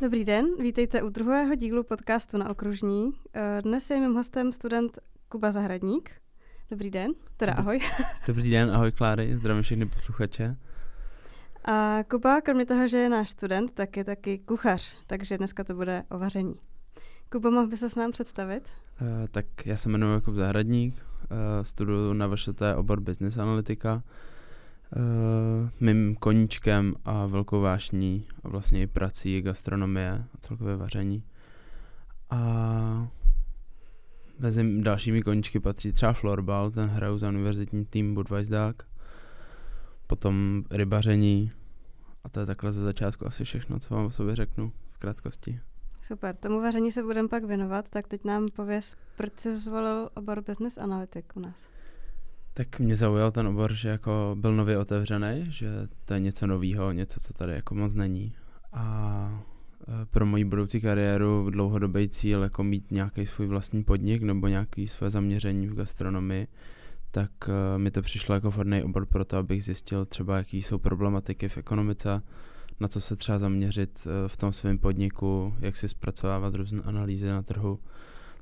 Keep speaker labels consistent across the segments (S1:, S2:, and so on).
S1: Dobrý den, vítejte u druhého dílu podcastu na Okružní. Eh, Dnes je mým hostem student Kuba Zahradník. Dobrý den, teda ahoj.
S2: Dobrý den, ahoj Kláry, zdravím všechny posluchače.
S1: A Kuba, kromě toho, že je náš student, tak je taky kuchař, takže dneska to bude o vaření. Kuba, mohl by se s nám představit?
S2: Uh, tak já se jmenuji Jakub Zahradník, uh, studuju na VŠT obor Business Analytika. Uh, mým koníčkem a velkou vášní a vlastně i prací gastronomie a celkové vaření. A mezi dalšími koníčky patří třeba florbal, ten hraju za univerzitní tým Budweisdák. Potom rybaření a to je takhle ze začátku asi všechno, co vám o sobě řeknu v krátkosti.
S1: Super, tomu vaření se budeme pak věnovat, tak teď nám pověz, proč jsi zvolil obor Business Analytic u nás?
S2: Tak mě zaujal ten obor, že jako byl nově otevřený, že to je něco nového, něco, co tady jako moc není. A e, pro moji budoucí kariéru dlouhodobý cíl jako mít nějaký svůj vlastní podnik nebo nějaký své zaměření v gastronomii, tak uh, mi to přišlo jako vhodný obor pro to, abych zjistil třeba, jaký jsou problematiky v ekonomice, na co se třeba zaměřit uh, v tom svém podniku, jak si zpracovávat různé analýzy na trhu.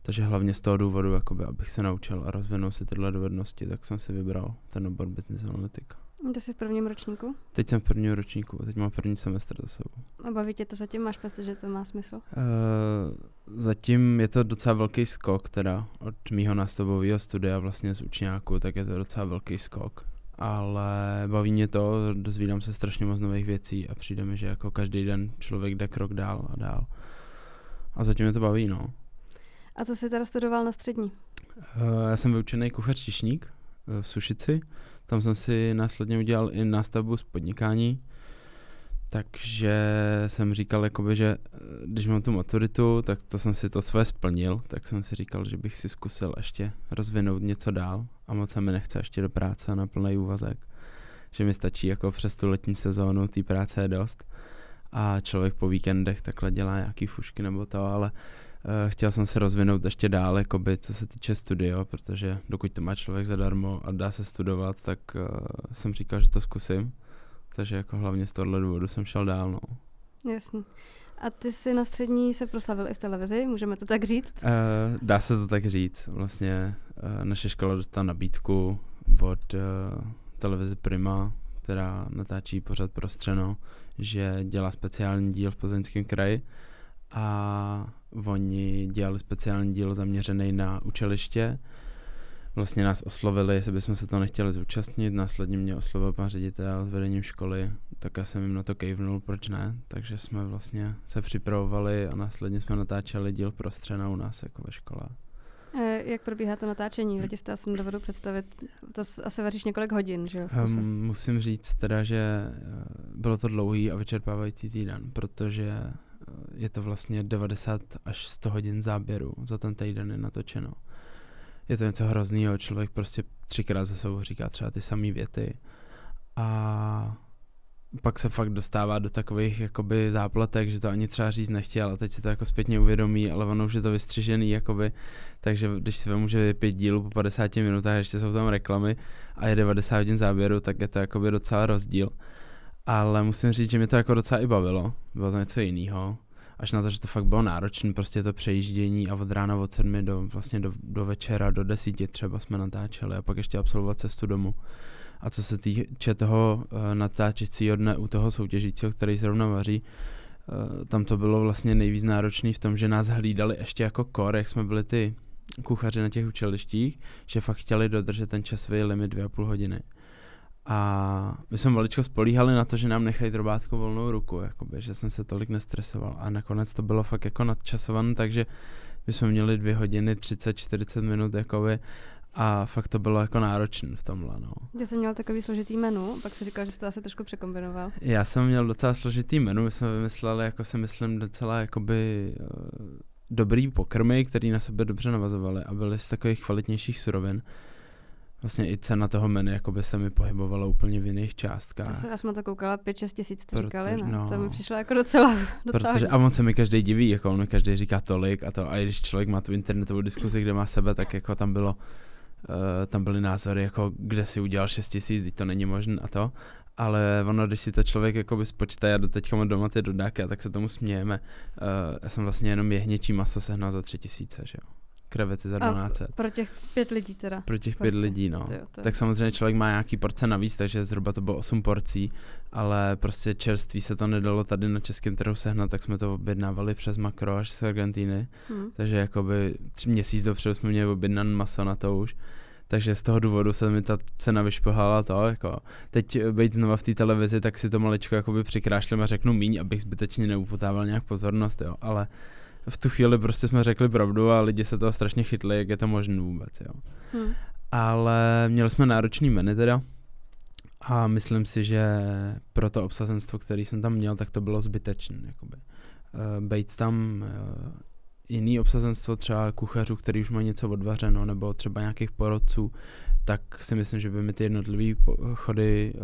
S2: Takže hlavně z toho důvodu, jakoby, abych se naučil a rozvinul si tyhle dovednosti, tak jsem si vybral ten obor Business Analytica.
S1: To jsi v prvním ročníku?
S2: Teď jsem v prvním ročníku, teď mám první semestr za sebou.
S1: A baví tě to zatím? Máš pocit, že to má smysl? Uh,
S2: zatím je to docela velký skok, teda od mýho nástavového studia vlastně z učňáku, tak je to docela velký skok. Ale baví mě to, dozvídám se strašně moc nových věcí a přijde mi, že jako každý den člověk jde krok dál a dál. A zatím mě to baví, no.
S1: A co jsi teda studoval na střední?
S2: Uh, já jsem vyučený kuchař čišník uh, v Sušici. Tam jsem si následně udělal i nástavbu z podnikání. Takže jsem říkal, jakoby, že eh, když mám tu maturitu, tak to jsem si to své splnil, tak jsem si říkal, že bych si zkusil ještě rozvinout něco dál a moc se mi nechce ještě do práce na plný úvazek. Že mi stačí jako přes tu letní sezónu, té práce je dost a člověk po víkendech takhle dělá nějaký fušky nebo to, ale chtěl jsem se rozvinout ještě dál, jakoby, co se týče studio, protože dokud to má člověk zadarmo a dá se studovat, tak uh, jsem říkal, že to zkusím. Takže jako hlavně z tohohle důvodu jsem šel dál, no.
S1: Jasně. A ty jsi na střední se proslavil i v televizi, můžeme to tak říct? Uh,
S2: dá se to tak říct. Vlastně uh, naše škola dostala nabídku od uh, televize Prima, která natáčí pořád prostřeno, že dělá speciální díl v Plzeňském kraji a oni dělali speciální díl zaměřený na učiliště. Vlastně nás oslovili, jestli bychom se to nechtěli zúčastnit, následně mě oslovil pan ředitel s vedením školy, tak já jsem jim na to kejvnul, proč ne, takže jsme vlastně se připravovali a následně jsme natáčeli díl prostřena u nás jako ve škole.
S1: Jak probíhá to natáčení? Lidi si to asi dovedu představit. To asi vaříš několik hodin, že jo?
S2: Um, musím říct teda, že eh, bylo to dlouhý a vyčerpávající týden, protože je to vlastně 90 až 100 hodin záběru za ten týden je natočeno. Je to něco hroznýho, člověk prostě třikrát za sebou říká třeba ty samé věty a pak se fakt dostává do takových jakoby zápletek, že to ani třeba říct nechtěl a teď si to jako zpětně uvědomí, ale ono už je to vystřižený jakoby, takže když si vemu, že je pět dílů po 50 minutách, ještě jsou tam reklamy a je 90 hodin záběru, tak je to jakoby docela rozdíl. Ale musím říct, že mě to jako docela i bavilo, bylo to něco jiného. Až na to, že to fakt bylo náročné, prostě to přejíždění a od rána od sedmi do, vlastně do, do večera, do desíti třeba jsme natáčeli a pak ještě absolvovat cestu domů. A co se týče toho uh, natáčecího dne u toho soutěžícího, který zrovna vaří, uh, tam to bylo vlastně nejvíc náročný v tom, že nás hlídali ještě jako kor, jak jsme byli ty kuchaři na těch učilištích, že fakt chtěli dodržet ten časový limit dvě a půl hodiny. A my jsme maličko spolíhali na to, že nám nechají drobátko volnou ruku, jakoby, že jsem se tolik nestresoval. A nakonec to bylo fakt jako nadčasované, takže my jsme měli dvě hodiny, 30-40 minut, jakoby, a fakt to bylo jako náročné v tomhle, no.
S1: Já jsem měl takový složitý menu, pak si říkal, že jsi to asi trošku překombinoval.
S2: Já jsem měl docela složitý menu, my jsme vymysleli, jako si myslím, docela jakoby uh, dobrý pokrmy, který na sebe dobře navazovaly a byly z takových kvalitnějších surovin. Vlastně i cena toho menu jakoby se mi pohybovala úplně v jiných částkách.
S1: To se, já jsem to koukala, 5-6 tisíc jste říkali, ne? No, to mi přišlo jako docela, docela
S2: protože, A on se mi každý diví, jako on mi každý říká tolik a to, a když člověk má tu internetovou diskuzi, kde má sebe, tak jako tam bylo Uh, tam byly názory, jako kde si udělal 6 tisíc, to není možné a to. ale ono, když si to člověk jakoby spočte, já do teďka mám doma ty dodáky a tak se tomu smějeme. Uh, já jsem vlastně jenom jehněčí maso sehnal za tři tisíce, že jo krevety za 12. A
S1: pro těch pět lidí teda?
S2: Pro těch pět lidí, no. Tyjo. Tak samozřejmě člověk má nějaký porce navíc, takže zhruba to bylo 8 porcí, ale prostě čerství se to nedalo tady na českém trhu sehnat, tak jsme to objednávali přes makro až z Argentíny. Hmm. Takže jakoby tři měsíc dopředu jsme měli objednan maso na to už. Takže z toho důvodu se mi ta cena vyšplhala to, jako teď být znova v té televizi, tak si to maličko jakoby přikrášlím a řeknu míň, abych zbytečně neupotával nějak pozornost, jo, ale v tu chvíli prostě jsme řekli pravdu a lidi se toho strašně chytli, jak je to možné vůbec, jo. Hmm. Ale měli jsme náročný menu teda a myslím si, že pro to obsazenstvo, který jsem tam měl, tak to bylo zbytečné, jakoby. Uh, bejt tam uh, jiný obsazenstvo, třeba kuchařů, který už mají něco odvařeno, nebo třeba nějakých porodců, tak si myslím, že by mi ty jednotlivé chody uh,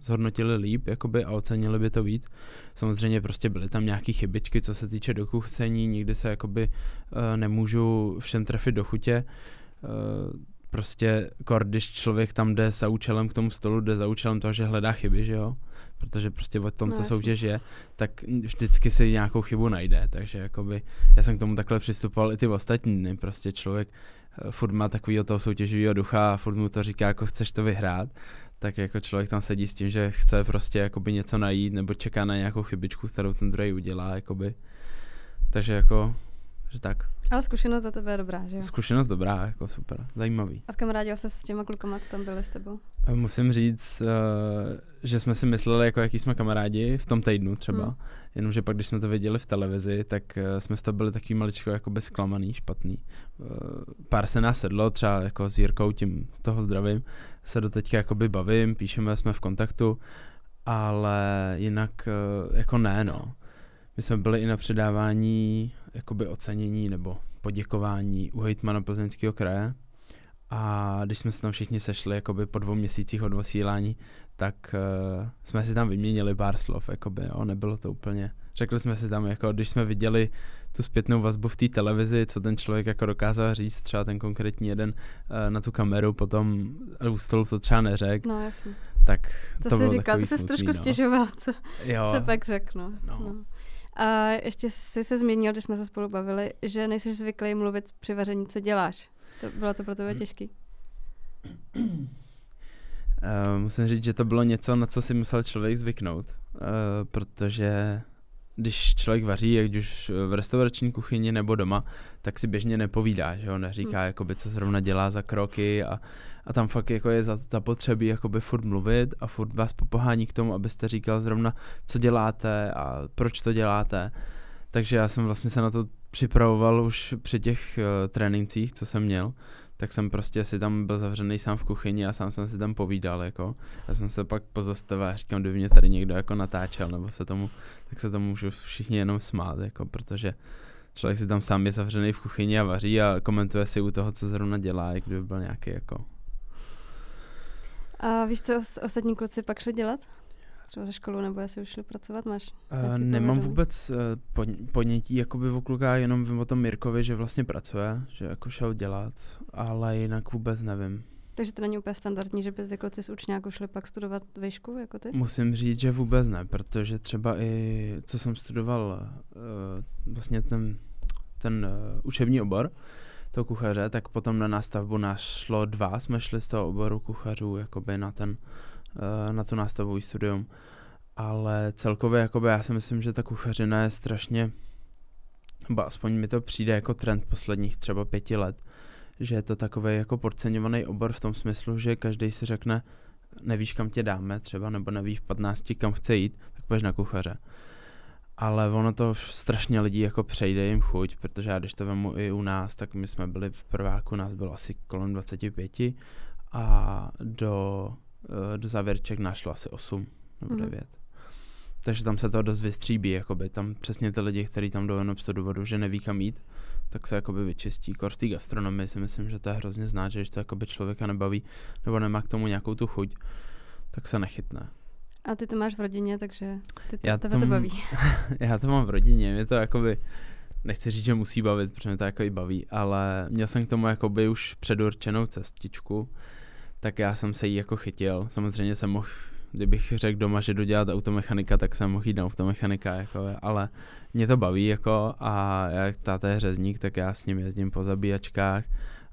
S2: zhodnotili líp jakoby, a ocenili by to víc. Samozřejmě prostě byly tam nějaké chybičky, co se týče dokuchcení, nikdy se jakoby uh, nemůžu všem trefit do chutě. Uh, prostě kor, když člověk tam jde za účelem k tomu stolu, jde za účelem toho, že hledá chyby, že jo? protože prostě o tom, no, co soutěž je, tak vždycky si nějakou chybu najde, takže jakoby já jsem k tomu takhle přistupoval i ty ostatní, prostě člověk furt má takový toho soutěživého ducha a furt mu to říká, jako chceš to vyhrát, tak jako člověk tam sedí s tím, že chce prostě jakoby něco najít nebo čeká na nějakou chybičku, kterou ten druhý udělá, jakoby. Takže jako, že tak.
S1: Ale zkušenost za tebe je dobrá, že jo?
S2: Zkušenost dobrá, jako super, zajímavý.
S1: A kamarádil se s těma klukama, co tam byli s tebou?
S2: Musím říct, uh, že jsme si mysleli, jako jaký jsme kamarádi v tom týdnu třeba, hmm. jenomže pak, když jsme to viděli v televizi, tak uh, jsme z toho byli takový maličko jako bezklamaný, špatný. Uh, pár se nás sedlo, třeba jako s Jirkou, tím toho zdravím, se do teďka jakoby bavím, píšeme, jsme v kontaktu, ale jinak jako ne, no. My jsme byli i na předávání jakoby ocenění nebo poděkování u hejtmana Plzeňského kraje a když jsme se tam všichni sešli jakoby po dvou měsících od vysílání, tak uh, jsme si tam vyměnili pár slov, jakoby, jo, nebylo to úplně. Řekli jsme si tam, jako když jsme viděli tu zpětnou vazbu v té televizi, co ten člověk jako dokázal říct, třeba ten konkrétní jeden uh, na tu kameru, potom u stolu to třeba neřekl.
S1: No jasně.
S2: Tak
S1: to,
S2: to
S1: si říkal, to jsi trošku no. stěžoval, co,
S2: jo.
S1: co pak řeknu.
S2: No. no.
S1: A ještě jsi se zmínil, když jsme se spolu bavili, že nejsi zvyklý mluvit při vaření, co děláš. To, bylo to pro tebe těžký?
S2: Uh, musím říct, že to bylo něco, na co si musel člověk zvyknout, uh, protože když člověk vaří, ať už v restaurační kuchyni nebo doma, tak si běžně nepovídá, že jo, neříká, hmm. jakoby, co zrovna dělá za kroky a, a tam fakt jako je za, zapotřebí jakoby furt mluvit a furt vás popohání k tomu, abyste říkal zrovna, co děláte a proč to děláte. Takže já jsem vlastně se na to připravoval už při těch uh, trénincích, co jsem měl, tak jsem prostě si tam byl zavřený sám v kuchyni a sám jsem si tam povídal, jako. Já jsem se pak pozastavil a říkám, kdyby mě tady někdo jako natáčel, nebo se tomu, tak se tomu můžu všichni jenom smát, jako, protože člověk si tam sám je zavřený v kuchyni a vaří a komentuje si u toho, co zrovna dělá, jak kdyby byl nějaký jako
S1: a víš, co ostatní kluci pak šli dělat? Třeba ze školu, nebo jestli už šli pracovat, máš?
S2: Uh, nemám vůbec uh, ponětí jakoby o kluka, jenom vím o tom Mirkovi, že vlastně pracuje, že jako šel dělat, ale jinak vůbec nevím.
S1: Takže to není úplně standardní, že by ty kluci z učňáku šli pak studovat výšku, jako ty?
S2: Musím říct, že vůbec ne, protože třeba i, co jsem studoval, uh, vlastně ten, ten uh, učební obor, toho kuchaře, tak potom na nástavbu nás šlo dva, jsme šli z toho oboru kuchařů jakoby na, ten, eh, na tu nástavový studium. Ale celkově jakoby já si myslím, že ta kuchařina je strašně, nebo aspoň mi to přijde jako trend posledních třeba pěti let, že je to takový jako podceňovaný obor v tom smyslu, že každý si řekne, nevíš kam tě dáme třeba, nebo nevíš v 15 kam chce jít, tak půjdeš na kuchaře ale ono to strašně lidí jako přejde jim chuť, protože já když to vemu i u nás, tak my jsme byli v prváku, nás bylo asi kolem 25 a do, eh, do závěrček našlo asi 8 nebo 9. Mm. Takže tam se to dost vystříbí, jakoby. tam přesně ty lidi, kteří tam jdou jenom z toho důvodu, že neví kam jít, tak se jakoby vyčistí. Kor v té gastronomii si myslím, že to je hrozně znát, že když to jakoby člověka nebaví nebo nemá k tomu nějakou tu chuť, tak se nechytne.
S1: A ty to máš v rodině, takže ty to, já tebe to baví.
S2: já to mám v rodině, mě to jakoby, nechci říct, že musí bavit, protože mě to jako i baví, ale měl jsem k tomu jakoby už předurčenou cestičku, tak já jsem se jí jako chytil. Samozřejmě jsem mohl kdybych řekl doma, že jdu dělat automechanika, tak jsem mohl jít na automechanika, jako, ale mě to baví jako a jak táta je řezník, tak já s ním jezdím po zabíjačkách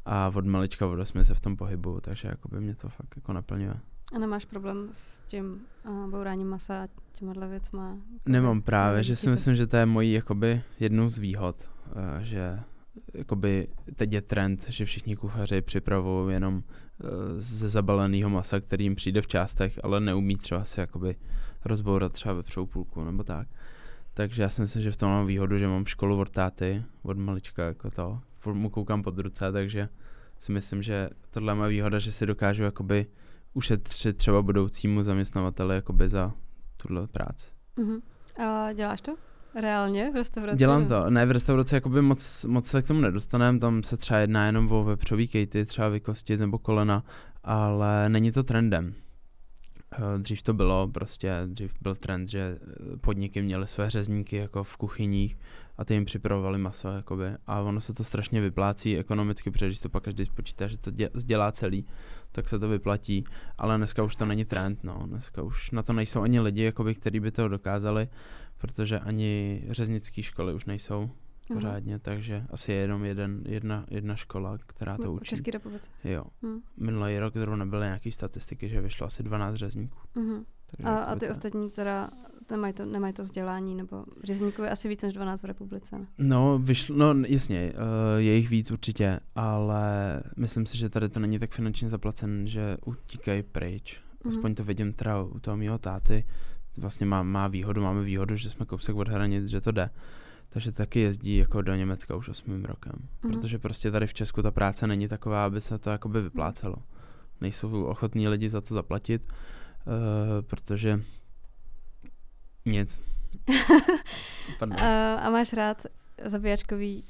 S2: a od malička od osmi se v tom pohybu, takže jako by mě to fakt jako naplňuje.
S1: A nemáš problém s tím uh, bouráním masa a těma věcma?
S2: Nemám právě, že si myslím, že to je mojí jakoby jednou z výhod, uh, že jakoby teď je trend, že všichni kuchaři připravují jenom uh, ze zabaleného masa, který jim přijde v částech, ale neumí třeba si jakoby rozbourat třeba vepřou půlku nebo tak. Takže já si myslím, že v tom mám výhodu, že mám školu od táty, od malička jako to, mu koukám pod ruce, takže si myslím, že tohle má výhoda, že si dokážu jakoby ušetřit třeba budoucímu zaměstnavateli jakoby za tuhle práci.
S1: Uh-huh. A děláš to? Reálně v restauraci?
S2: Dělám to. Ne, v restauraci jakoby moc, moc se k tomu nedostaneme, tam se třeba jedná jenom o vepřový kejty, třeba vykostit nebo kolena, ale není to trendem. Eh, dřív to bylo, prostě dřív byl trend, že eh, podniky měly své řezníky jako v kuchyních a ty jim připravovali maso, jakoby. A ono se to strašně vyplácí ekonomicky, protože když to pak každý spočítá, že to dělá celý, tak se to vyplatí, ale dneska už to není trend, no. Dneska už na to nejsou ani lidi, jakoby, kteří by to dokázali, protože ani řeznické školy už nejsou pořádně, takže asi je jenom jeden, jedna, jedna škola, která to učí.
S1: V České republice?
S2: Jo. Uh-huh. Minulý rok zrovna byly nějaké statistiky, že vyšlo asi 12 řezníků.
S1: Uh-huh. a, a ty to... ostatní teda nemají to, nemají to vzdělání, nebo řezníků je asi víc než 12 v republice.
S2: No, vyšlo, no jasně, uh, je jich víc určitě, ale myslím si, že tady to není tak finančně zaplacen, že utíkají pryč. Uh-huh. Aspoň to vidím teda u toho mého táty. Vlastně má, má výhodu, máme výhodu, že jsme kousek od hranic, že to jde takže taky jezdí jako do Německa už osmým rokem. Mm-hmm. Protože prostě tady v Česku ta práce není taková, aby se to jakoby vyplácelo. Nejsou ochotní lidi za to zaplatit, uh, protože nic.
S1: uh, a máš rád zabíjačkový,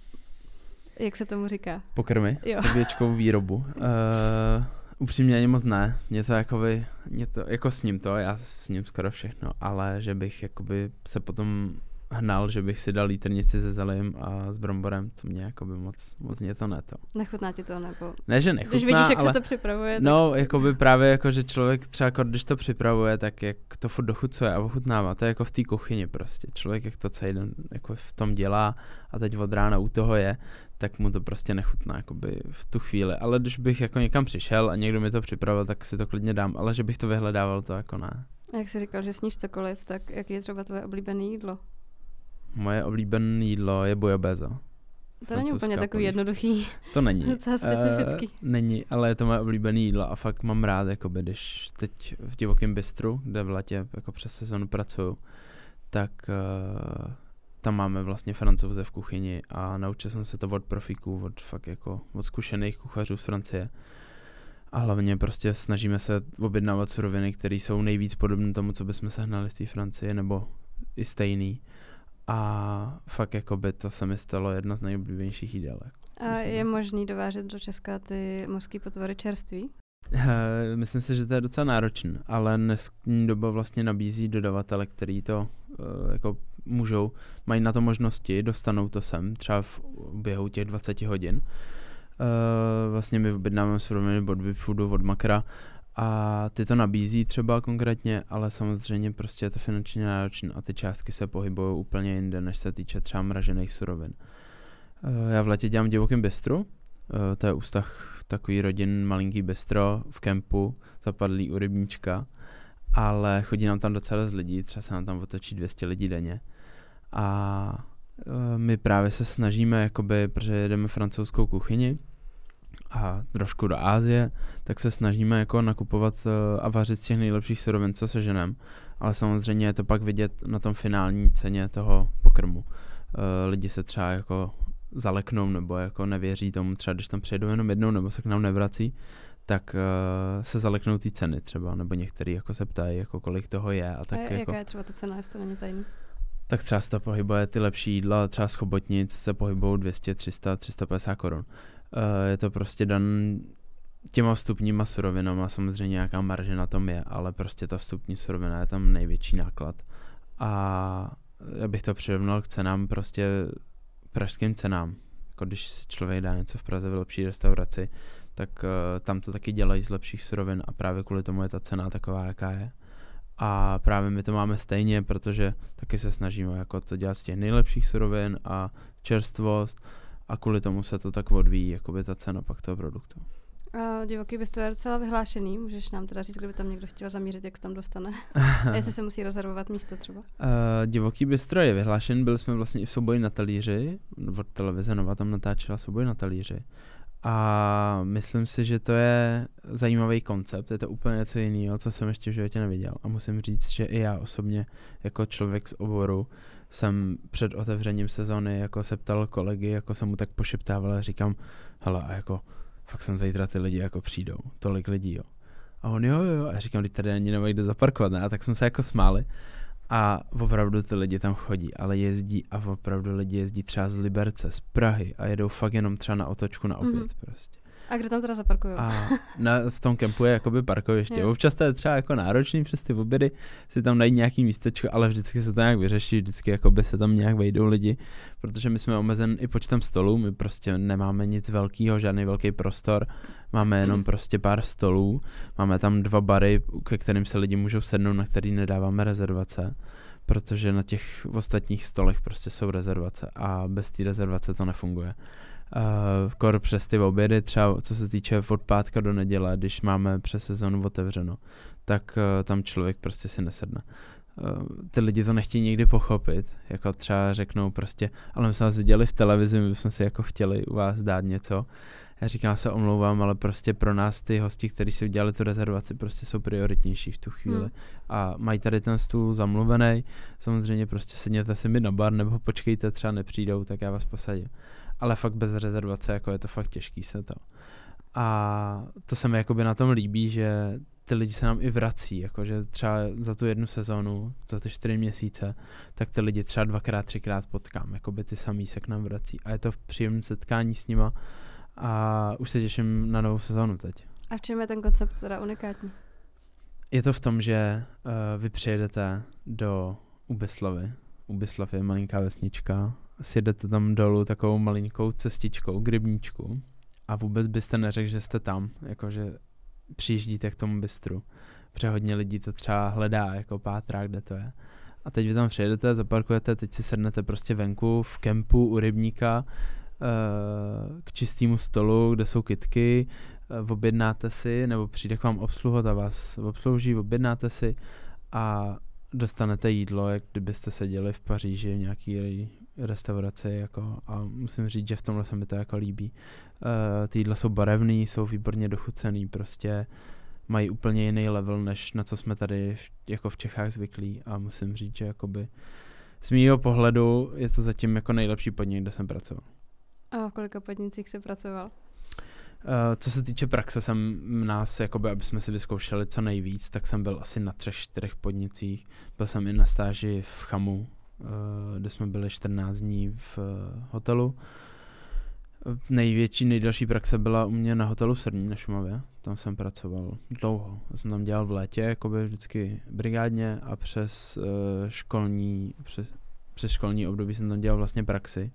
S1: jak se tomu říká?
S2: Pokrmy? Jo. Zabíjačkovou výrobu. Uh, upřímně ani moc ne. Mě to jakoby, mě to, jako s ním to, já s ním skoro všechno, ale že bych jakoby se potom hnal, že bych si dal lítrnici se zelím a s bromborem, to mě jako by moc, moc mě to ne to.
S1: Nechutná ti to nebo?
S2: Ne, že nechutná,
S1: Když vidíš, jak ale... se to připravuje.
S2: No, tak... jako by právě jako, že člověk třeba jako když to připravuje, tak jak to furt dochucuje a ochutnává, to je jako v té kuchyni prostě. Člověk jak to celý den jako v tom dělá a teď od rána u toho je, tak mu to prostě nechutná jakoby v tu chvíli. Ale když bych jako někam přišel a někdo mi to připravil, tak si to klidně dám, ale že bych to vyhledával, to jako ne.
S1: A jak jsi říkal, že sníš cokoliv, tak jak je třeba tvoje oblíbené jídlo?
S2: Moje oblíbené jídlo je bojobéza.
S1: To není úplně takový jednoduchý.
S2: To není.
S1: Docela specifický. Uh,
S2: není, ale je to moje oblíbené jídlo a fakt mám rád, jakoby, když teď v divokém bistru, kde v letě jako přes sezonu pracuju, tak uh, tam máme vlastně francouze v kuchyni a naučil jsem se to od profíků, od fakt jako od zkušených kuchařů z Francie. A hlavně prostě snažíme se objednávat suroviny, které jsou nejvíc podobné tomu, co bychom sehnali z té Francie, nebo i stejný. A fakt jako by to se mi stalo jedna z nejoblíbenějších jídel.
S1: A je možný dovážet do Česka ty mořské potvory čerství?
S2: Eh, myslím si, že to je docela náročné, ale dnešní doba vlastně nabízí dodavatele, který to uh, jako můžou, mají na to možnosti, dostanou to sem, třeba v běhu těch 20 hodin. Uh, vlastně my objednáváme suroviny od Foodu, od Makra a ty to nabízí třeba konkrétně, ale samozřejmě prostě je to finančně náročné a ty částky se pohybují úplně jinde, než se týče třeba mražených surovin. Eh, já v letě dělám divokým bistru, eh, to je ústah takový rodin, malinký bistro v kempu, zapadlý u rybníčka, ale chodí nám tam docela z lidí, třeba se nám tam otočí 200 lidí denně. A eh, my právě se snažíme, jakoby, protože jedeme francouzskou kuchyni, a trošku do Ázie, tak se snažíme jako nakupovat uh, a vařit z těch nejlepších surovin, co se ženem. Ale samozřejmě je to pak vidět na tom finální ceně toho pokrmu. Uh, lidi se třeba jako zaleknou nebo jako nevěří tomu, třeba když tam přijedou jenom jednou nebo se k nám nevrací, tak uh, se zaleknou ty ceny třeba, nebo některý jako se ptají, jako kolik toho je. A, tak
S1: a
S2: jako,
S1: jaká je třeba ta cena, jestli to není tajný?
S2: Tak třeba se to pohybuje ty lepší jídla, třeba z chobotnic se pohybují 200, 300, 350 korun. Uh, je to prostě dan těma vstupníma surovinama, samozřejmě nějaká marže na tom je, ale prostě ta vstupní surovina je tam největší náklad. A já bych to přirovnal k cenám, prostě pražským cenám. Jako když si člověk dá něco v Praze v lepší restauraci, tak uh, tam to taky dělají z lepších surovin a právě kvůli tomu je ta cena taková, jaká je. A právě my to máme stejně, protože taky se snažíme jako to dělat z těch nejlepších surovin a čerstvost a kvůli tomu se to tak odvíjí, jakoby ta cena pak toho produktu.
S1: A divoký byste je docela vyhlášený. Můžeš nám teda říct, kdyby tam někdo chtěl zamířit, jak se tam dostane? A jestli se musí rezervovat místo třeba? Uh,
S2: divoký bystro je vyhlášen, byli jsme vlastně i v souboji na talíři, od televize Nova tam natáčela souboj na talíři. A myslím si, že to je zajímavý koncept, je to úplně něco jiného, co jsem ještě v životě neviděl. A musím říct, že i já osobně, jako člověk z oboru, jsem před otevřením sezóny jako se ptal kolegy, jako jsem mu tak pošeptával a říkám, hele, a jako fakt jsem zítra ty lidi jako přijdou, tolik lidí, jo. A on jo, jo, a říkám, teď tady ani nemají kde zaparkovat, ne? A tak jsme se jako smáli. A opravdu ty lidi tam chodí, ale jezdí a opravdu lidi jezdí třeba z Liberce, z Prahy a jedou fakt jenom třeba na otočku na oběd mm-hmm. prostě.
S1: A kde tam teda zaparkují?
S2: A na, v tom kempu je jakoby parkoviště. Občas to je třeba jako náročný přes ty obědy si tam najít nějaký místečko, ale vždycky se to nějak vyřeší, vždycky jakoby se tam nějak vejdou lidi, protože my jsme omezen i počtem stolů, my prostě nemáme nic velkého, žádný velký prostor, máme jenom prostě pár stolů, máme tam dva bary, ke kterým se lidi můžou sednout, na který nedáváme rezervace protože na těch ostatních stolech prostě jsou rezervace a bez té rezervace to nefunguje uh, kor přes ty obědy, třeba co se týče od pátka do neděle, když máme přes sezonu otevřeno, tak uh, tam člověk prostě si nesedne. Uh, ty lidi to nechtějí nikdy pochopit, jako třeba řeknou prostě, ale my jsme vás viděli v televizi, my jsme si jako chtěli u vás dát něco. Já říkám, se omlouvám, ale prostě pro nás ty hosti, kteří si udělali tu rezervaci, prostě jsou prioritnější v tu chvíli. Hmm. A mají tady ten stůl zamluvený, samozřejmě prostě sedněte si mi na bar, nebo počkejte, třeba nepřijdou, tak já vás posadím ale fakt bez rezervace, jako je to fakt těžký se to. A to se mi jakoby na tom líbí, že ty lidi se nám i vrací, jakože třeba za tu jednu sezónu, za ty čtyři měsíce, tak ty lidi třeba dvakrát, třikrát potkám, jakoby ty samý se k nám vrací a je to příjemné setkání s nima a už se těším na novou sezónu teď.
S1: A v čem je ten koncept teda unikátní?
S2: Je to v tom, že uh, vy přijedete do Ubislavy. Ubislav je malinká vesnička sjedete tam dolů takovou malinkou cestičkou k a vůbec byste neřekl, že jste tam, jakože přijíždíte k tomu bystru. Protože hodně lidí to třeba hledá, jako pátrá, kde to je. A teď vy tam přijedete, zaparkujete, teď si sednete prostě venku v kempu u rybníka uh, k čistému stolu, kde jsou kitky, uh, objednáte si, nebo přijde k vám obsluhovat a vás obslouží, objednáte si a dostanete jídlo, jak kdybyste seděli v Paříži v nějaký restauraci jako a musím říct, že v tomhle se mi to jako líbí. Uh, ty jídla jsou barevný, jsou výborně dochucený, prostě mají úplně jiný level, než na co jsme tady v, jako v Čechách zvyklí a musím říct, že jakoby z mýho pohledu je to zatím jako nejlepší podnik, kde jsem pracoval.
S1: A v kolika podnicích jsi pracoval?
S2: Uh, co se týče praxe, jsem nás, jakoby, aby jsme si vyzkoušeli co nejvíc, tak jsem byl asi na třech, čtyřech podnicích. Byl jsem i na stáži v Chamu, kde jsme byli 14 dní v eh, hotelu. Největší, nejdelší praxe byla u mě na hotelu Srní na Šumavě. Tam jsem pracoval dlouho. Já jsem tam dělal v létě, jakoby vždycky brigádně a přes uh, školní, přes, přes školní období jsem tam dělal vlastně praxi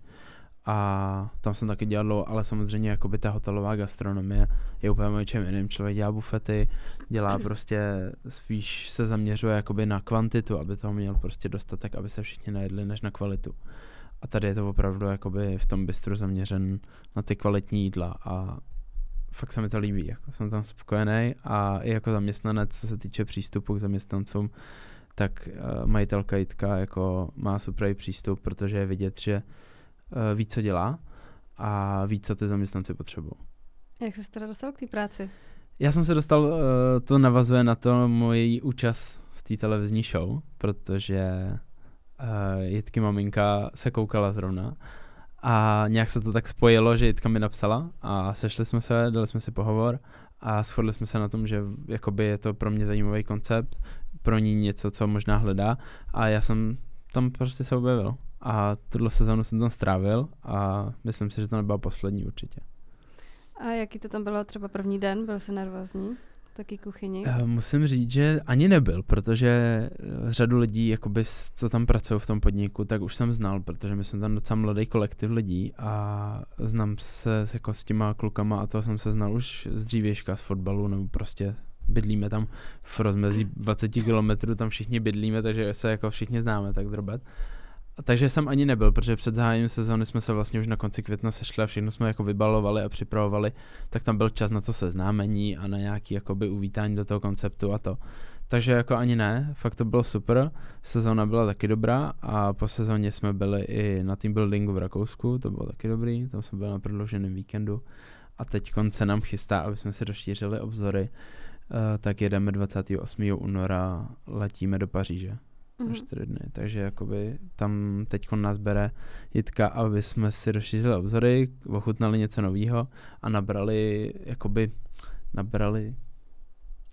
S2: a tam jsem taky dělal, ale samozřejmě jakoby ta hotelová gastronomie je úplně o čem jiným. Člověk dělá bufety, dělá prostě spíš se zaměřuje jakoby na kvantitu, aby toho měl prostě dostatek, aby se všichni najedli, než na kvalitu. A tady je to opravdu jakoby v tom bistru zaměřen na ty kvalitní jídla a fakt se mi to líbí, jako jsem tam spokojený a i jako zaměstnanec, co se týče přístupu k zaměstnancům, tak uh, majitelka Jitka jako má super přístup, protože je vidět, že ví, co dělá a ví, co ty zaměstnanci potřebují.
S1: Jak jsi teda dostal k té práci?
S2: Já jsem se dostal, uh, to navazuje na to moji účast v té televizní show, protože uh, Jitky maminka se koukala zrovna a nějak se to tak spojilo, že Jitka mi napsala a sešli jsme se, dali jsme si pohovor a shodli jsme se na tom, že jakoby je to pro mě zajímavý koncept, pro ní něco, co možná hledá a já jsem tam prostě se objevil a tuhle sezónu jsem tam strávil a myslím si, že to nebyla poslední určitě.
S1: A jaký to tam bylo třeba první den? Byl jsi nervózní? Taky kuchyni?
S2: Uh, musím říct, že ani nebyl, protože eh, řadu lidí, jakoby, co tam pracují v tom podniku, tak už jsem znal, protože my jsme tam docela mladý kolektiv lidí a znám se jako s těma klukama a to jsem se znal už z dřívějška z fotbalu nebo prostě bydlíme tam v rozmezí 20 kilometrů, tam všichni bydlíme, takže se jako všichni známe tak drobet. Takže jsem ani nebyl, protože před zahájením sezóny jsme se vlastně už na konci května sešli a všechno jsme jako vybalovali a připravovali, tak tam byl čas na to seznámení a na nějaký jakoby uvítání do toho konceptu a to. Takže jako ani ne, fakt to bylo super, sezóna byla taky dobrá a po sezóně jsme byli i na team buildingu v Rakousku, to bylo taky dobrý, tam jsme byli na prodlouženém víkendu a teď se nám chystá, aby jsme si rozšířili obzory, uh, tak jedeme 28. února, letíme do Paříže mm-hmm. na 4 dny, takže jakoby tam teď nás bere Jitka, aby jsme si rozšířili obzory, ochutnali něco nového a nabrali jakoby nabrali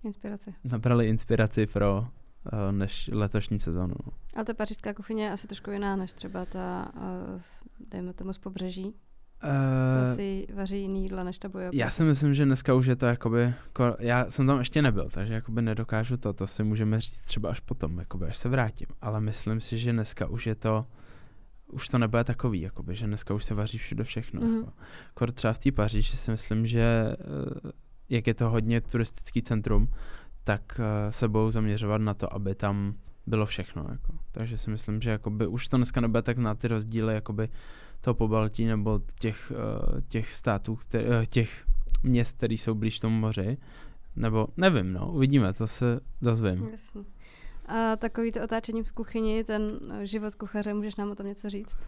S1: Inspiraci.
S2: Nabrali inspiraci pro uh, než letošní sezonu.
S1: A ta pařížská kuchyně je asi trošku jiná než třeba ta, uh, dejme tomu z pobřeží. Uh, asi vaří jiný jídla než ta boje.
S2: Já si myslím, že dneska už je to jakoby, já jsem tam ještě nebyl, takže jakoby nedokážu to, to si můžeme říct třeba až potom, jakoby až se vrátím. Ale myslím si, že dneska už je to, už to nebude takový, jakoby, že dneska už se vaří všude všechno. Mm-hmm. Jako. Kor třeba v té Paříži si myslím, že jak je to hodně turistický centrum, tak uh, se budou zaměřovat na to, aby tam bylo všechno. Jako. Takže si myslím, že jakoby, už to dneska nebude tak znát ty rozdíly jakoby, toho pobaltí nebo těch, uh, těch států, který, uh, těch měst, které jsou blíž tomu moři. Nebo nevím, no, uvidíme, to se dozvím.
S1: Jasně. A takový to otáčení v kuchyni, ten život kuchaře, můžeš nám o tom něco říct?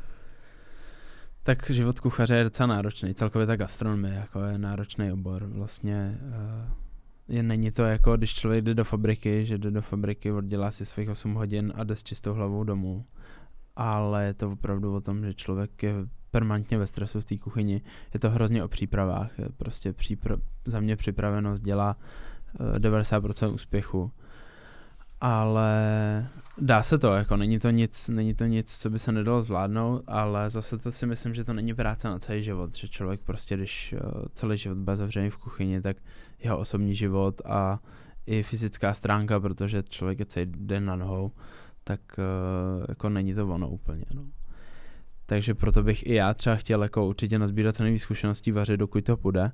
S2: Tak život kuchaře je docela náročný. Celkově ta gastronomie jako je náročný obor. Vlastně je, není to jako, když člověk jde do fabriky, že jde do fabriky, oddělá si svých 8 hodin a jde s čistou hlavou domů. Ale je to opravdu o tom, že člověk je permanentně ve stresu v té kuchyni. Je to hrozně o přípravách. Prostě přípra- za mě připravenost dělá uh, eh, 90% úspěchu ale dá se to, jako není to nic, není to nic, co by se nedalo zvládnout, ale zase to si myslím, že to není práce na celý život, že člověk prostě, když uh, celý život bude zavřený v kuchyni, tak jeho osobní život a i fyzická stránka, protože člověk je celý den na nohou, tak uh, jako není to ono úplně, no. Takže proto bych i já třeba chtěl jako určitě nazbírat co nejvíc zkušeností vařit, dokud to půjde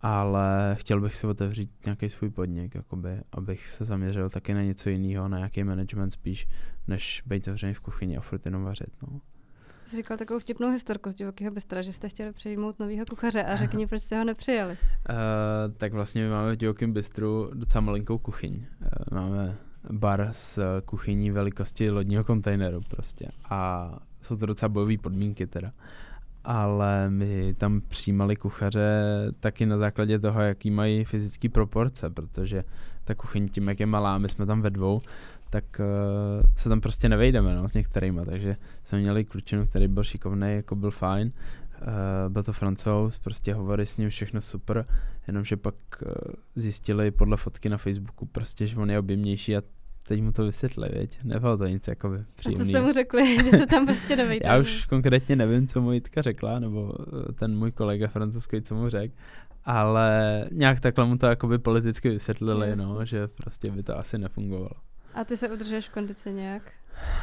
S2: ale chtěl bych si otevřít nějaký svůj podnik, jakoby, abych se zaměřil taky na něco jiného, na nějaký management spíš, než být zavřený v kuchyni a furt jenom vařit. No.
S1: Jsi říkal takovou vtipnou historku z divokého bystra, že jste chtěli přijmout nového kuchaře a řekni, proč jste ho nepřijali. Uh,
S2: tak vlastně my máme v divokém bystru docela malinkou kuchyň. Uh, máme bar s kuchyní velikosti lodního kontejneru prostě. A jsou to docela bojové podmínky teda. Ale my tam přijímali kuchaře taky na základě toho, jaký mají fyzické proporce, protože ta kuchyň tím, jak je malá, my jsme tam ve dvou, tak uh, se tam prostě nevejdeme no, s některýma, takže jsme měli klučinu, který byl šikovný, jako byl fajn, uh, byl to francouz, prostě hovory s ním, všechno super, jenomže pak uh, zjistili podle fotky na Facebooku prostě, že on je objemnější a teď mu to vysvětli, věď? Nebylo to nic jako příjemný.
S1: A to jste mu řekli, že se tam prostě nevejde.
S2: Já už konkrétně nevím, co mu Jitka řekla, nebo eh, ten můj kolega francouzský, co mu řekl, ale nějak takhle mu to jakoby politicky vysvětlili, no, že prostě by to asi nefungovalo.
S1: A ty se udržuješ v kondici nějak?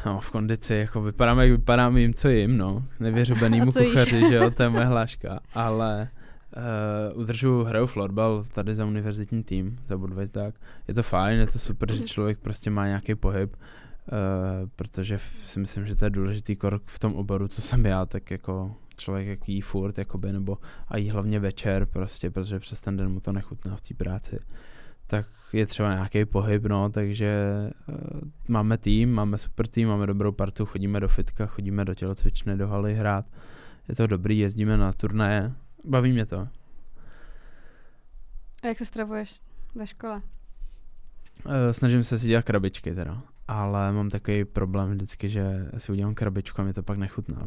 S2: No, v kondici, jako vypadám, jak vypadám, jim, co jim, no. Nevěřobenýmu kuchaři, že jo, to je moje hláška, ale Uh, udržu, hraju florbal tady za univerzitní tým, za Budweisdák. Je to fajn, je to super, že člověk prostě má nějaký pohyb, uh, protože si myslím, že to je důležitý krok v tom oboru, co jsem já, tak jako člověk jak jí furt, jakoby, nebo a jí hlavně večer prostě, protože přes ten den mu to nechutná v té práci. Tak je třeba nějaký pohyb, no, takže uh, máme tým, máme super tým, máme dobrou partu, chodíme do fitka, chodíme do tělocvičny, do haly hrát. Je to dobrý, jezdíme na turnaje, Baví mě to.
S1: A jak se stravuješ ve škole?
S2: Uh, snažím se si dělat krabičky teda, ale mám takový problém vždycky, že si udělám krabičku a mě to pak nechutná.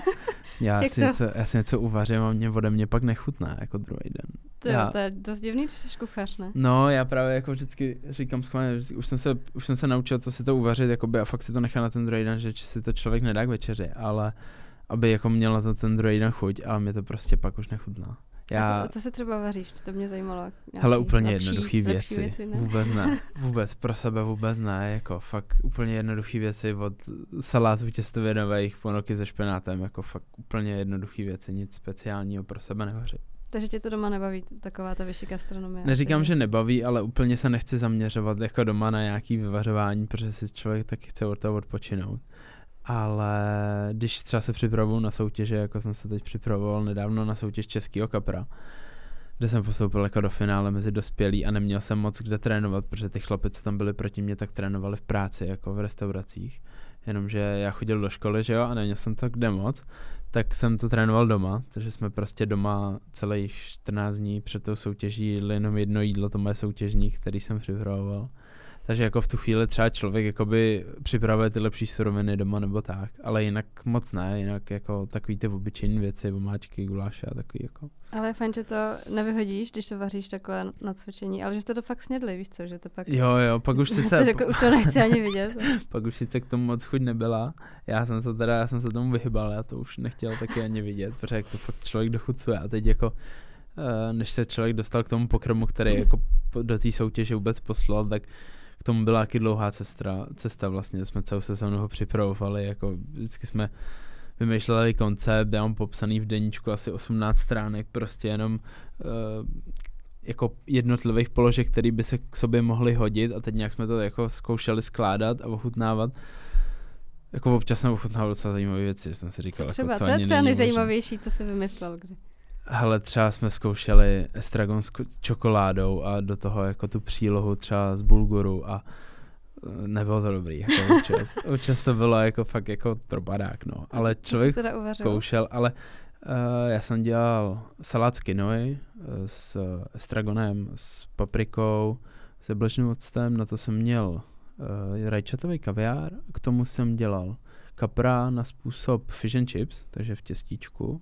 S2: Já, si něco, já si něco uvařím a mě ode mě pak nechutná jako druhý den.
S1: To, já, to je dost divný, že jsi kuchař, ne?
S2: No, já právě jako vždycky říkám schválně, už jsem se, už jsem se naučil to si to uvařit, jakoby, a fakt si to nechá na ten druhý den, že si to člověk nedá k večeři, ale aby jako měla to ten druhý den chuť, ale mě to prostě pak už nechutná.
S1: Já... A co, co se třeba vaříš? To mě zajímalo.
S2: Hele, úplně lepší, jednoduchý věci. věci ne? Vůbec ne. Vůbec, pro sebe vůbec ne. Jako fakt úplně jednoduché věci od salátů těstovinových ponoky se špenátem. Jako fakt úplně jednoduché věci. Nic speciálního pro sebe nevařit.
S1: Takže tě to doma nebaví, taková ta vyšší gastronomie?
S2: Neříkám, že nebaví, ale úplně se nechci zaměřovat jako doma na nějaký vyvařování, protože si člověk taky chce od toho odpočinout. Ale když třeba se připravuju na soutěže, jako jsem se teď připravoval nedávno na soutěž Českého kapra, kde jsem postoupil jako do finále mezi dospělí a neměl jsem moc kde trénovat, protože ty chlapy, co tam byli proti mě, tak trénovali v práci, jako v restauracích. Jenomže já chodil do školy, že jo, a neměl jsem to kde moc, tak jsem to trénoval doma, takže jsme prostě doma celých 14 dní před tou soutěží jenom jedno jídlo, to moje soutěžník, který jsem připravoval. Takže jako v tu chvíli třeba člověk jakoby připravuje ty lepší suroviny doma nebo tak, ale jinak moc ne, jinak jako takový ty obyčejné věci, omáčky, guláše a takový jako.
S1: Ale je fajn, že to nevyhodíš, když to vaříš takhle na cvičení, ale že jste to fakt snědli, víš co, že to pak...
S2: Jo, jo, pak už sice...
S1: řekl, už to nechci ani vidět.
S2: pak už sice k tomu moc chuť nebyla, já jsem se teda, já jsem se tomu vyhybal, já to už nechtěl taky ani vidět, protože jak to fakt člověk dochucuje a teď jako eh, než se člověk dostal k tomu pokrmu, který jako do té soutěže vůbec poslal, tak tomu byla taky dlouhá cesta, cesta vlastně, jsme celou sezónu ho připravovali, jako vždycky jsme vymýšleli koncept, já mám popsaný v deníčku asi 18 stránek, prostě jenom uh, jako jednotlivých položek, které by se k sobě mohly hodit a teď nějak jsme to jako zkoušeli skládat a ochutnávat. Jako občas jsem ochutnával docela zajímavé věci, že jsem si říkal,
S1: co třeba,
S2: jako,
S1: to co je třeba nejzajímavější, co jsi vymyslel kdy?
S2: Hele, třeba jsme zkoušeli estragon s čokoládou a do toho jako tu přílohu třeba z bulguru a e, nebylo to dobrý, jako občas. občas to bylo jako fakt jako propadák, no. Ale člověk zkoušel, ale uh, já jsem dělal salát z kinoy uh, s estragonem, s paprikou, s jablečným octem, na to jsem měl uh, rajčatový kaviár, k tomu jsem dělal kapra na způsob fish and chips, takže v těstíčku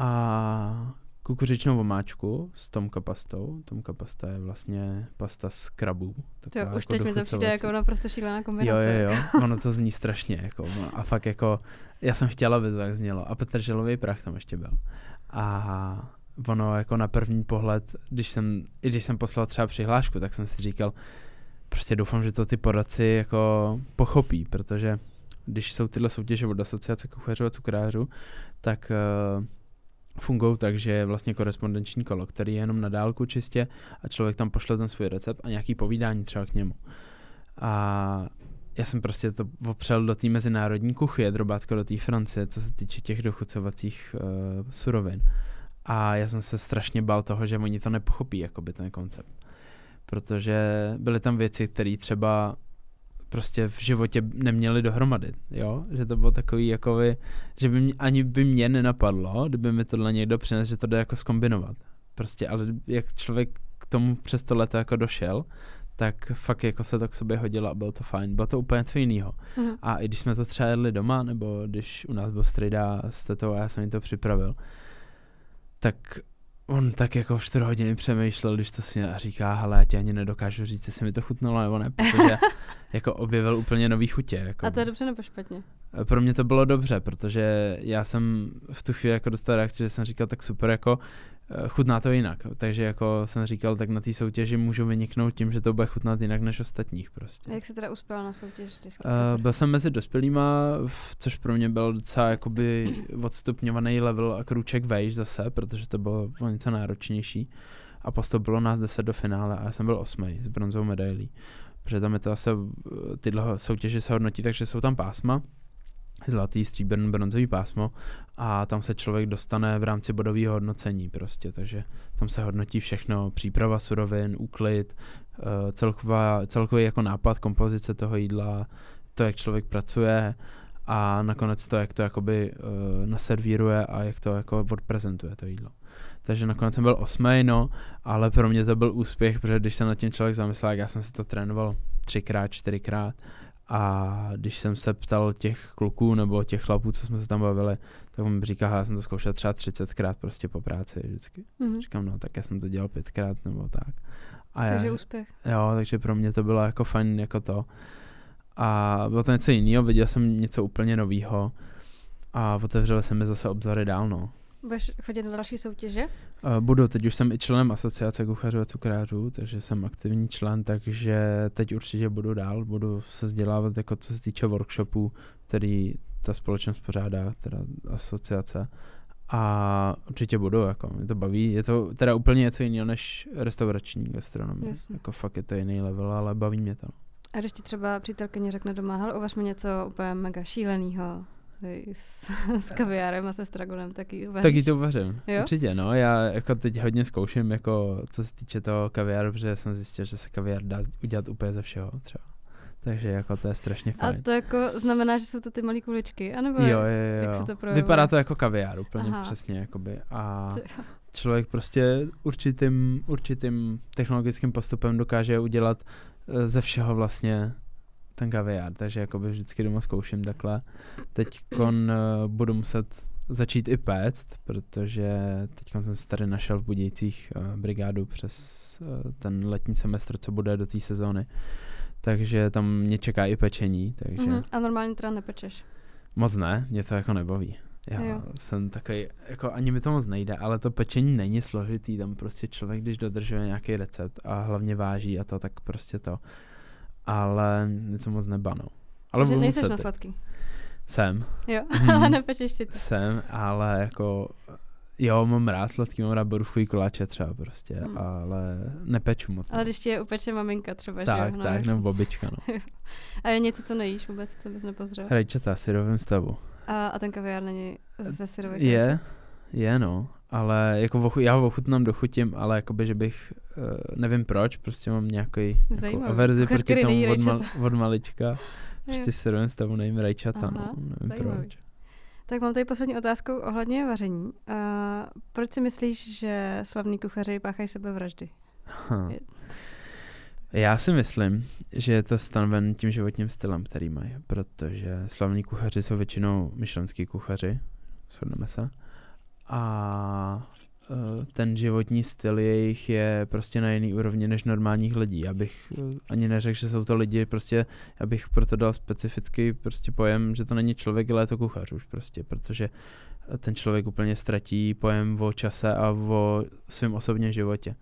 S2: a kukuřičnou vomáčku s tomka pastou. Tomka pasta je vlastně pasta z krabů.
S1: To už jako teď mi to přijde jako naprosto šílená kombinace.
S2: Jo, jo, jo, ono to zní strašně. Jako, no, a fakt jako, já jsem chtěla, aby to tak znělo. A petrželový prach tam ještě byl. A ono jako na první pohled, když jsem, i když jsem poslal třeba přihlášku, tak jsem si říkal, prostě doufám, že to ty poradci jako pochopí, protože když jsou tyhle soutěže od asociace kuchařů a cukrářů, tak uh, fungují tak, že je vlastně korespondenční kolo, který je jenom na dálku čistě a člověk tam pošle ten svůj recept a nějaký povídání třeba k němu. A já jsem prostě to opřel do té mezinárodní kuchy, drobátko do té Francie, co se týče těch dochucovacích uh, surovin. A já jsem se strašně bál toho, že oni to nepochopí, jakoby ten koncept. Protože byly tam věci, které třeba prostě v životě neměli dohromady, jo, že to bylo takový jako by, že by mě, ani by mě nenapadlo, kdyby mi tohle někdo přinesl, že to jde jako skombinovat. Prostě, ale jak člověk k tomu přes to leto jako došel, tak fakt jako se to k sobě hodilo a bylo to fajn. Bylo to úplně něco jiného. Mm. A i když jsme to třeba jedli doma, nebo když u nás byl strida s tetou a já jsem jim to připravil, tak on tak jako v 4 hodiny přemýšlel, když to si a říká, hele, já ti ani nedokážu říct, jestli mi to chutnalo nebo ne, protože jako objevil úplně nový chutě. Jako.
S1: A to je dobře nebo špatně?
S2: Pro mě to bylo dobře, protože já jsem v tu chvíli jako dostal reakci, že jsem říkal, tak super, jako chutná to jinak. Takže jako jsem říkal, tak na té soutěži můžu vyniknout tím, že to bude chutnat jinak než ostatních prostě.
S1: A jak se teda uspěl na soutěž?
S2: Uh, byl jsem mezi dospělýma, což pro mě byl docela jakoby odstupňovaný level a krůček vejš zase, protože to bylo o něco náročnější. A postoupilo nás 10 do finále a já jsem byl osmý s bronzovou medailí. Protože tam je to asi, tyhle soutěže se hodnotí, takže jsou tam pásma zlatý, stříbrný, bronzový pásmo a tam se člověk dostane v rámci bodového hodnocení prostě, takže tam se hodnotí všechno, příprava surovin, úklid, eh, celková, celkový jako nápad kompozice toho jídla, to, jak člověk pracuje a nakonec to, jak to jakoby uh, naservíruje a jak to jako odprezentuje to jídlo. Takže nakonec jsem byl osmý, no, ale pro mě to byl úspěch, protože když se nad tím člověk zamyslel, jak já jsem si to trénoval třikrát, čtyřikrát a když jsem se ptal těch kluků nebo těch chlapů, co jsme se tam bavili, tak on mi říká, já jsem to zkoušel třeba 30krát prostě po práci vždycky. Mm-hmm. Říkám, no tak já jsem to dělal pětkrát nebo tak.
S1: A takže já, úspěch.
S2: Jo, takže pro mě to bylo jako fajn jako to. A bylo to něco jiného, viděl jsem něco úplně nového a otevřely se mi zase obzory dál, no.
S1: Budeš chodit do další soutěže?
S2: Uh, budu, teď už jsem i členem asociace kuchařů a cukrářů, takže jsem aktivní člen, takže teď určitě budu dál, budu se vzdělávat jako co se týče workshopů, který ta společnost pořádá, teda asociace A určitě budu, jako mě to baví. Je to teda úplně něco jiného než restaurační gastronomie.
S1: Jasně.
S2: Jako fakt je to jiný level, ale baví mě to.
S1: A když ti třeba přítelkyně řekne doma, hele, uvař mi něco úplně mega šílenýho, s, s kaviárem a se stragonem, tak ji uvaříš.
S2: Taky to vařím.
S1: Jo?
S2: Určitě, no. Já jako teď hodně zkouším, jako co se týče toho kaviáru, protože jsem zjistil, že se kaviár dá udělat úplně ze všeho třeba. Takže jako to je strašně
S1: A
S2: fajn.
S1: to jako znamená, že jsou to ty malé kuličky, anebo
S2: Jo, jo, jo.
S1: jak se to projevuje?
S2: Vypadá to jako kaviár úplně
S1: Aha.
S2: přesně, jakoby. A člověk prostě určitým, určitým technologickým postupem dokáže udělat eh, ze všeho vlastně ten kaviár, takže jakoby vždycky doma zkouším takhle. Teď kon budu muset začít i péct, protože teď jsem si tady našel v Budějcích eh, brigádu přes eh, ten letní semestr, co bude do té sezóny. Takže tam mě čeká i pečení, takže
S1: Mhm. A normálně teda nepečeš.
S2: moc ne, mě to jako nebaví. Já
S1: Jo.
S2: jsem takový, jako ani mi to moc nejde, ale to pečení není složitý, tam prostě člověk, když dodržuje nějaký recept a hlavně váží a to, tak prostě to. Ale něco moc nebanou. Ale
S1: Takže nejseš na sladký.
S2: Jsem,
S1: Jo,
S2: Mhm.
S1: ale nepečeš si to.
S2: jsem, ale jako jo, mám rád sladký, mám rád borůvkový koláče třeba prostě,
S1: Hmm.
S2: ale nepeču moc.
S1: Ale
S2: no.
S1: když ti je upeče maminka třeba,
S2: tak,
S1: že jo?
S2: tak,
S1: jasně.
S2: nebo babička, no.
S1: A je něco, co nejíš vůbec, co bys nepozřel?
S2: Rajčata, syrovém stavu.
S1: A, a ten kaviár není ze syrových
S2: Je, je no, ale jako ochu, já ho ochutnám, dochutím, ale jakoby, že bych, uh, nevím proč, prostě mám nějaký jako averzi proti tomu od, mal, od malička. Prostě v syrovém stavu nejím rajčata,
S1: Aha,
S2: no, nevím
S1: zajímavý.
S2: proč.
S1: Tak mám tady poslední otázku ohledně vaření. Uh, proč si myslíš, že slavní kuchaři páchají sebevraždy?
S2: Ha.
S1: Je-
S2: Já si myslím, že je to stanoven tím životním stylem, který mají, protože slavní kuchaři jsou většinou myšlenský kuchaři, shodneme se, a eh, ten životní styl jejich je prostě na jiný úrovni než normálních lidí. Já bych eh, ani neřekl, že jsou to lidi, prostě já bych proto dal specifický prostě pojem, že to není člověk, ale je to kuchař už prostě, protože eh, ten člověk úplně ztratí pojem o čase a o svém osobním životě.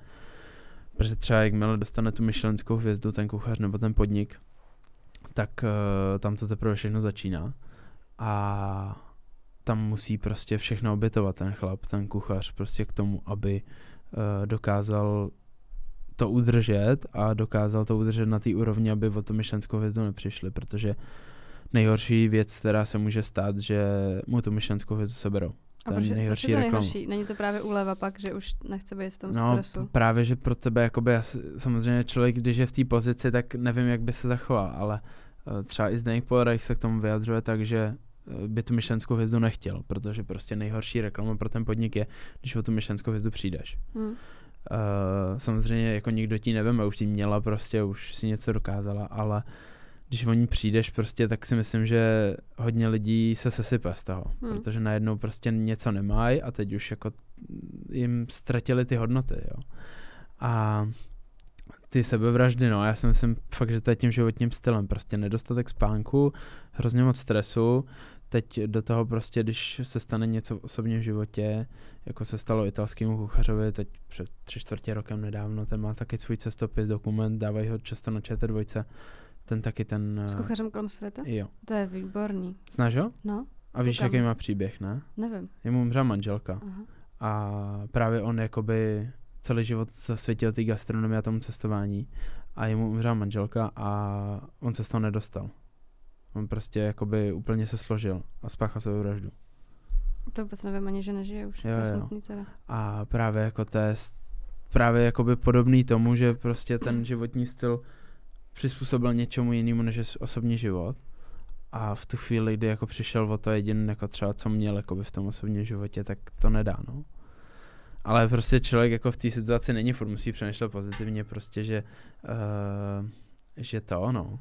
S2: Protože třeba jakmile dostane tu myšlenskou hvězdu, ten kuchař nebo ten podnik, tak uh, tam to teprve všechno začíná. A tam musí prostě všechno obětovat ten chlap, ten kuchař, prostě k tomu, aby uh, dokázal to udržet a dokázal to udržet na té úrovni, aby o tu myšlenskou hvězdu nepřišli, protože nejhorší věc, která se může stát, že mu tu myšlenskou hvězdu seberou.
S1: A
S2: Ten
S1: proč, proč
S2: nejhorší
S1: je to
S2: reklama.
S1: nejhorší? Není to právě úleva pak, že už nechce být v tom
S2: No,
S1: stresu?
S2: právě, že pro tebe, jakoby, samozřejmě člověk, když je v té pozici, tak nevím, jak by se zachoval, ale uh, třeba i Zdeněk Polarek se k tomu vyjadřuje tak, že eh, by tu myšlenskou hvězdu nechtěl, protože prostě nejhorší reklama pro ten podnik je, když o tu myšlenskou hvězdu přijdeš.
S1: Hm.
S2: Uh, samozřejmě jako nikdo ti neveme, už ti měla prostě, už si něco dokázala, ale když o ní přijdeš prostě, tak si myslím, že hodně lidí se sesype z toho,
S1: Hmm.
S2: hmm. protože najednou prostě něco nemají a teď už jako jim ztratili ty hodnoty, jo. A ty sebevraždy, no, já si myslím fakt, že to je tím životním stylem, prostě nedostatek spánku, hrozně moc stresu, teď do toho prostě, když se stane něco v osobním životě, jako se stalo italskému kuchařovi teď před tři čtvrtě rokem nedávno, ten má taky svůj cestopis, dokument, dávají ho často na ČT2, ten taky ten...
S1: S
S2: eh,
S1: kuchařem kolem světa?
S2: Jo.
S1: To je výborný.
S2: Znáš ho?
S1: No,
S2: A víš, jaký má příběh, ne?
S1: nevím.
S2: Je mu umřela manželka
S1: Aha.
S2: a právě on jakoby celý život zasvětil té gastronomii a tomu cestování a jemu umřela manželka a on se z toho nedostal. On prostě jakoby úplně se složil a spáchal svou vraždu.
S1: To vůbec nevím ani, že nežije už.
S2: Jo,
S1: to je
S2: jo.
S1: smutný teda.
S2: A právě jako to je právě jakoby podobný tomu, že prostě ten životní styl přizpůsobil něčemu jinému než je osobní život. A v tu chvíli, kdy jako přišel o to jediný, jako třeba co měl jakoby v tom osobním životě, tak to nedá, no. Ale prostě člověk jako v té situaci není furt, musí přemýšlet pozitivně prostě, že, uh, že to, no.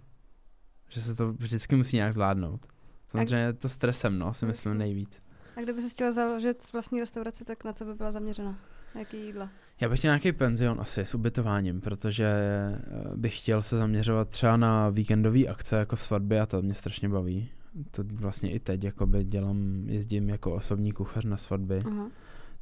S2: Že se to vždycky musí nějak zvládnout. Samozřejmě je to stresem, no, si myslím nejvíc.
S1: A kdyby se chtěla založit vlastní restauraci, tak na co by byla zaměřena? Na Jaký jídla?
S2: Já bych chtěl nějaký penzion asi s ubytováním, protože eh, bych chtěl se zaměřovat třeba na víkendové akce jako svatby a to mě strašně baví. To vlastně i teď jakoby dělám, jezdím jako osobní kuchař na svatby,
S1: Aha.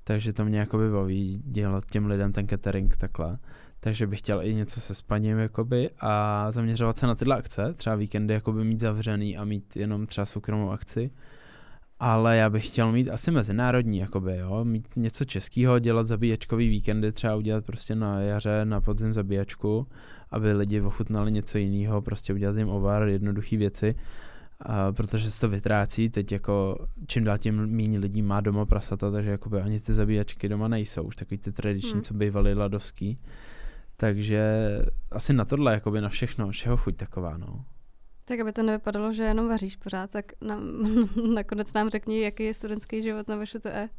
S2: takže to mě jakoby baví dělat těm lidem ten catering takhle. Takže bych chtěl i něco se spaním jakoby a zaměřovat se na tyhle akce, třeba víkendy jakoby mít zavřený a mít jenom třeba soukromou akci. ale já bych chtěl mít asi mezinárodní, jakoby, jo, mít něco českého, dělat zabíjačkový víkendy, třeba udělat prostě na jaře, na podzim zabíjačku, aby lidi ochutnali něco jiného, prostě udělat jim ovar, jednoduché věci, a protože se to vytrácí, teď jako čím dál tím méně lidí má doma prasata, takže jakoby ani ty zabíjačky doma nejsou, už takový ty tradiční, hmm. co bývaly ladovský. Takže asi na tohle, jakoby na všechno, všeho chuť taková, no.
S1: Tak aby to nevypadalo, že jenom vaříš pořád, tak nám, nakonec nám řekni, jaký je studentský život na VŠTE.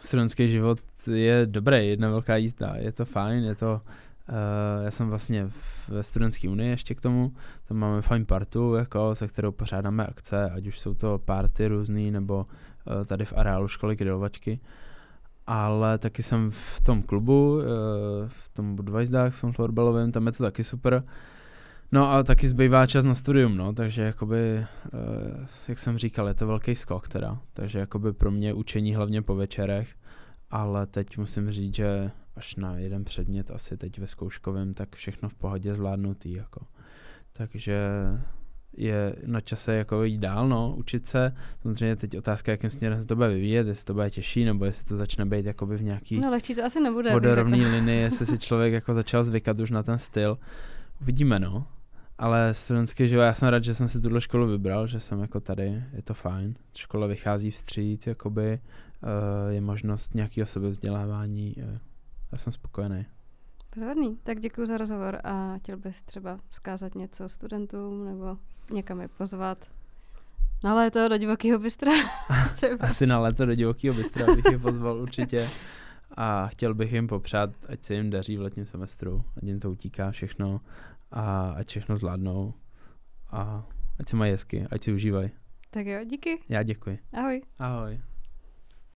S2: Studentský život je dobrý, jedna velká jízda, je to fajn, je to, uh, já jsem vlastně ve studentské unii ještě k tomu, tam máme fajn partu, jako, se kterou pořádáme akce, ať už jsou to party různý, nebo uh, tady v areálu školy grilovačky, ale taky jsem v tom klubu, uh, v tom Budweisdách, v tom florbalovém, tam je to taky super, No a taky zbývá čas na studium, no, takže jakoby, uh, jak jsem říkal, je to velký skok teda, takže jakoby pro mě učení hlavně po večerech, ale teď musím říct, že až na jeden předmět asi teď ve zkouškovém, tak všechno v pohodě zvládnutý, jako. Takže je na čase jako jít dál, no, učit se. Samozřejmě teď otázka, jakým směrem se to bude vyvíjet, jestli to bude těžší, nebo jestli to začne být jakoby v nějaký
S1: no, lehčí to asi nebude,
S2: vodorovný linii, jestli si člověk jako začal zvykat už na ten styl. Uvidíme, no ale studentský život, já jsem rád, že jsem si tuhle školu vybral, že jsem jako tady, je to fajn. Škola vychází vstříc, jakoby, uh, je možnost nějakého sebevzdělávání, uh, já jsem spokojený.
S1: Výborný, tak děkuji za rozhovor a chtěl bys třeba vzkázat něco studentům nebo někam je pozvat na léto do divokého bystra?
S2: třeba. Asi na léto do divokého bystra bych je pozval určitě. A chtěl bych jim popřát, ať se jim daří v letním semestru, ať jim to utíká všechno a ať všechno zvládnou a ať se mají hezky, ať si užívají.
S1: Tak jo, díky.
S2: Já děkuji.
S1: Ahoj.
S2: Ahoj.